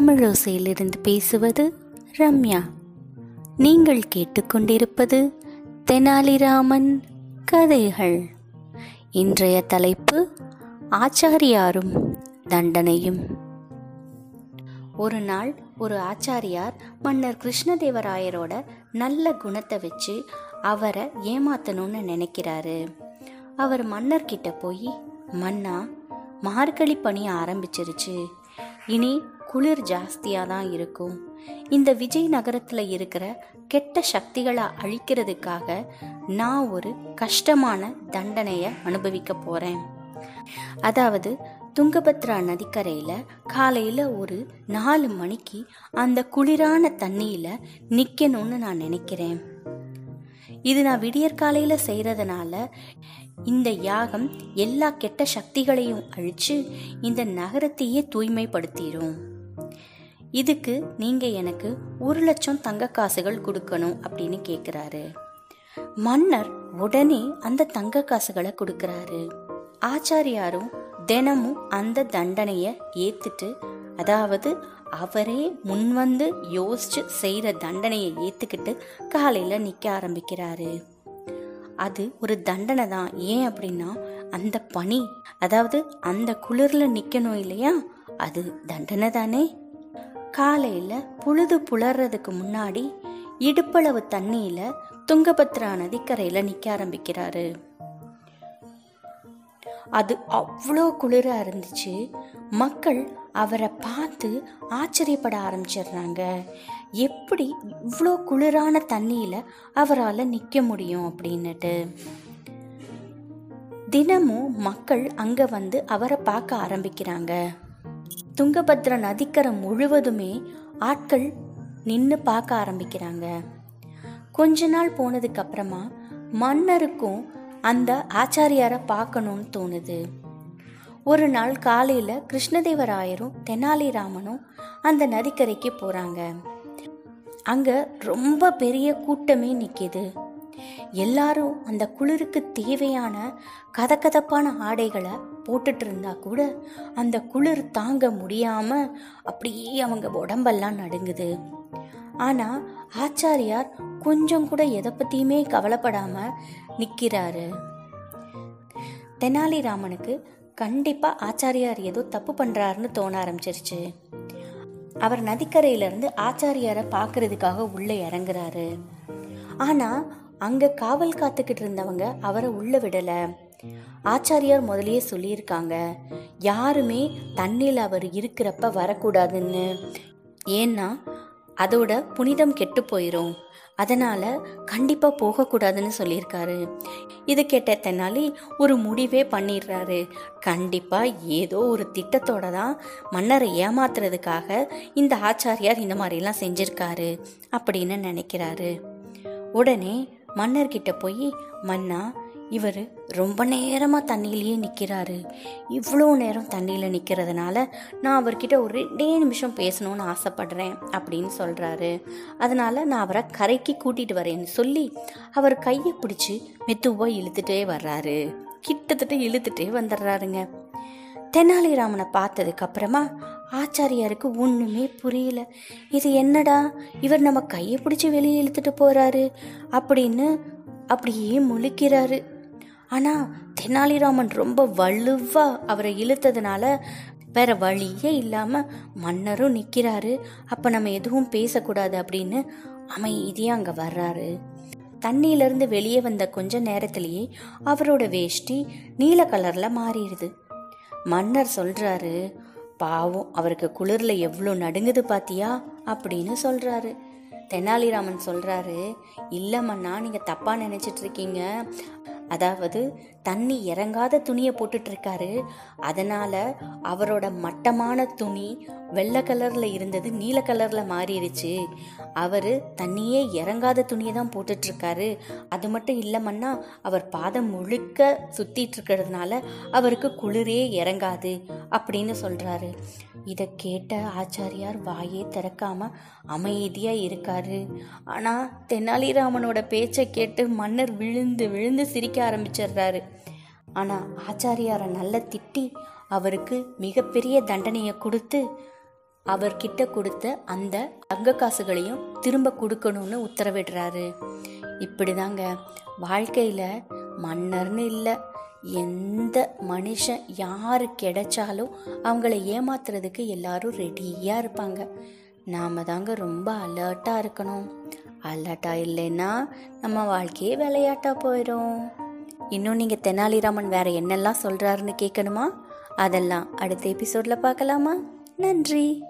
தமிழோசையிலிருந்து பேசுவது ரம்யா. நீங்கள் கேட்டுக்கொண்டிருப்பது தெனாலிராமன் கதைகள். இன்றைய தலைப்பு ஆச்சாரியாரும் தண்டனையும். ஒரு நாள் ஒரு ஆச்சாரியார் மன்னர் கிருஷ்ணதேவராயரோட நல்ல குணத்தை வச்சு அவரை ஏமாத்தணும்னு நினைக்கிறாரு. அவர் மன்னர்கிட்ட போய் மன்னா மார்கழி பணி ஆரம்பிச்சிருச்சு. இனி குளிர் ஜாஸ்தியாக தான் இருக்கும். இந்த விஜய் நகரத்தில் இருக்கிற கெட்ட சக்திகளை அழிக்கிறதுக்காக நான் ஒரு கஷ்டமான தண்டனையை அனுபவிக்க போகிறேன் அதாவது துங்கபத்ரா நதிக்கரையில் காலையில் ஒரு நாலு மணிக்கு அந்த குளிரான தண்ணியில் நிற்கணும்னு நான் நினைக்கிறேன். இது நான் விடியற்காலையில் செய்கிறதுனால இந்த யாகம் எல்லா கெட்ட சக்திகளையும் அழித்து இந்த நகரத்தையே தூய்மைப்படுத்திடும் இதுக்கு நீங்க எனக்கு ஒரு லட்சம் தங்க காசுகள் கொடுக்கணும் அப்படின்னு கேக்குறாரு. மன்னர் உடனே அந்த தங்க காசுகளை கொடுக்கறாரு. ஆச்சாரியாரும் தினமும் அந்த தண்டனைய ஏத்துட்டு அதாவது அவரே முன்வந்து யோசிச்சு செய்யற தண்டனையை ஏத்துக்கிட்டு காலையில நிக்க ஆரம்பிக்கிறாரு. அது ஒரு தண்டனை தான். ஏன் அப்படின்னா அந்த பனி அதாவது அந்த குளிர்ல நிக்கணும் இல்லையா? அது தண்டனை தானே. காலையில் பொழுது புலர்றதுக்கு முன்னாடி இடுப்பளவு தண்ணியில் துங்கபத்ரா நதிக்கரையில் நிற்க ஆரம்பிக்கிறாரு. அது அவ்வளோ குளிராக இருந்துச்சு. மக்கள் அவரை பார்த்து ஆச்சரியப்பட ஆரம்பிச்சிடுறாங்க. எப்படி இவ்வளோ குளிரான தண்ணியில் அவரால் நிற்க முடியும் அப்படின்னுட்டு. தினமும் மக்கள் அங்கே வந்து அவரை பார்க்க ஆரம்பிக்கிறாங்க. துங்கபத்ரா நதிக்கரை முழுவதுமே ஆட்கள் நின்று பார்க்க ஆரம்பிக்கிறாங்க. கொஞ்ச நாள் போனதுக்கு அப்புறமா மன்னருக்கும் அந்த ஆச்சாரியாரை பார்க்கணும்னு தோணுது. ஒரு நாள் காலையில கிருஷ்ணதேவராயரும் தெனாலிராமனும் அந்த நதிக்கரைக்கு போறாங்க. அங்க ரொம்ப பெரிய கூட்டமே நிக்குது. எல்லாரும் அந்த குளிருக்கு தேவையான கதகதப்பான ஆடைகளை போட்டுட்டு இருந்தா கூட அந்த குளிர் தாங்க முடியாம அப்படியே அவங்க உடம்பெல்லாம் நடுங்குது. ஆனா ஆச்சாரியார் கொஞ்சம் கூட எதை பத்தியுமே கவலைப்படாம நிக்கிறாரு. தெனாலிராமனுக்கு கண்டிப்பா ஆச்சாரியார் ஏதோ தப்பு பண்றாருன்னு தோண ஆரம்பிச்சிருச்சு. அவர் நதிக்கரையிலிருந்து ஆச்சாரியாரை பார்க்கறதுக்காக உள்ளே இறங்குறாரு. ஆனால் அங்க காவல் காத்துக்கிட்டு இருந்தவங்க அவரை உள்ள விடல. ஆச்சாரியார் முதலியே சொல்லியிருக்காங்க யாருமே தண்ணியில் அவர் இருக்கிறப்ப வரக்கூடாதுன்னு. ஏன்னா அதோட புனிதம் கெட்டு போயிடும் அதனால கண்டிப்பா போகக்கூடாதுன்னு சொல்லியிருக்காரு. இது கேட்ட தெனாலி ஒரு முடிவே பண்ணிடுறாரு. கண்டிப்பா ஏதோ ஒரு திட்டத்தோட தான் மன்னரை ஏமாத்துறதுக்காக இந்த ஆச்சாரியார் இந்த மாதிரிலாம் செஞ்சிருக்காரு அப்படின்னு நினைக்கிறாரு. உடனே மன்னர்கிட்ட போய் மன்னா இவர் ரொம்ப நேரமாக தண்ணியிலேயே நிற்கிறாரு இவ்வளோ நேரம் தண்ணியில் நிற்கிறதுனால நான் அவர்கிட்ட ஒரு ரெண்டே நிமிஷம் பேசணும்னு ஆசைப்படுறேன் அப்படின்னு சொல்கிறாரு அதனால் நான் அவரை கரைக்கு கூட்டிகிட்டு வரேன்னு சொல்லி அவர் கையை பிடிச்சி மெதுவாக இழுத்துட்டே வர்றாரு. கிட்டத்தட்ட இழுத்துட்டே வந்துடுறாருங்க. தெனாலிராமனை பார்த்ததுக்கு அப்புறமா ஆச்சாரியாருக்கு ஒன்றுமே புரியல. இது என்னடா? இவர் நம்ம கையை பிடிச்சி வெளியே இழுத்துட்டு போறாரு அப்படின்னு அப்படியே முழிக்கிறாரு. ஆனால் தெனாலிராமன் ரொம்ப வலுவாக அவரை இழுத்ததுனால வேற வழியே இல்லாமல் மன்னரும் நிற்கிறாரு அப்போ நம்ம எதுவும் பேசக்கூடாது அப்படின்னு அமைதியாக அங்கே வர்றாரு. தண்ணியிலிருந்து வெளியே வந்த கொஞ்ச நேரத்திலேயே அவரோட வேஷ்டி நீல கலரில் மாறிடுது. மன்னர் சொல்றாரு பாவம் அவருக்கு குளிரில் எவ்வளோ நடுங்குது பாத்தியா? அப்படின்னு சொல்கிறாரு தெனாலிராமன் சொல்கிறாரு இல்லைம்மண்ணா நீங்கள் தப்பாக தப்பா இருக்கீங்க. அதாவது தண்ணி இறங்காத துணியை போட்டுட்டு இருக்காரு அதனால அவரோட மட்டமான துணி வெள்ளை கலர்ல இருந்தது நீல கலர்ல மாறிடுச்சு அவரு தண்ணியே இறங்காத துணியை தான் போட்டுட்டு இருக்காரு அது மட்டும் இல்லமன்னா அவர் பாதம் முழுக்க சுத்திட்டு இருக்கிறதுனால அவருக்கு குளிரே இறங்காது அப்படின்னு சொல்றாரு. இதை கேட்ட ஆச்சாரியார் வாயே திறக்காம அமைதியா இருக்காரு. ஆனா தெனாலிராமனோட பேச்சை கேட்டு மன்னர் விழுந்து விழுந்து சிரிக்க ஆரம்பிச்சிடுறாரு. ஆனால் ஆச்சாரியாரை நல்லா திட்டி அவருக்கு மிகப்பெரிய தண்டனையை கொடுத்து அவர்கிட்ட கொடுத்த அந்த தங்க காசுகளையும் திரும்ப கொடுக்கணும்னு உத்தரவிடுறாரு. இப்படிதாங்க வாழ்க்கையில் மன்னர்னு இல்லை எந்த மனுஷன் யாரு கிடைச்சாலும் அவங்கள ஏமாத்துறதுக்கு எல்லாரும் ரெடியாக இருப்பாங்க. நாம தாங்க ரொம்ப அலர்ட்டாக இருக்கணும். அலர்ட்டாக இல்லைன்னா நம்ம வாழ்க்கையே விளையாட்டாக போயிடும் இன்னும் நீங்கள் தெனாலிராமன் வேற என்னெல்லாம் சொல்கிறாருன்னு கேட்கணுமா அதெல்லாம் அடுத்த எபிசோடில் பார்க்கலாமா? நன்றி.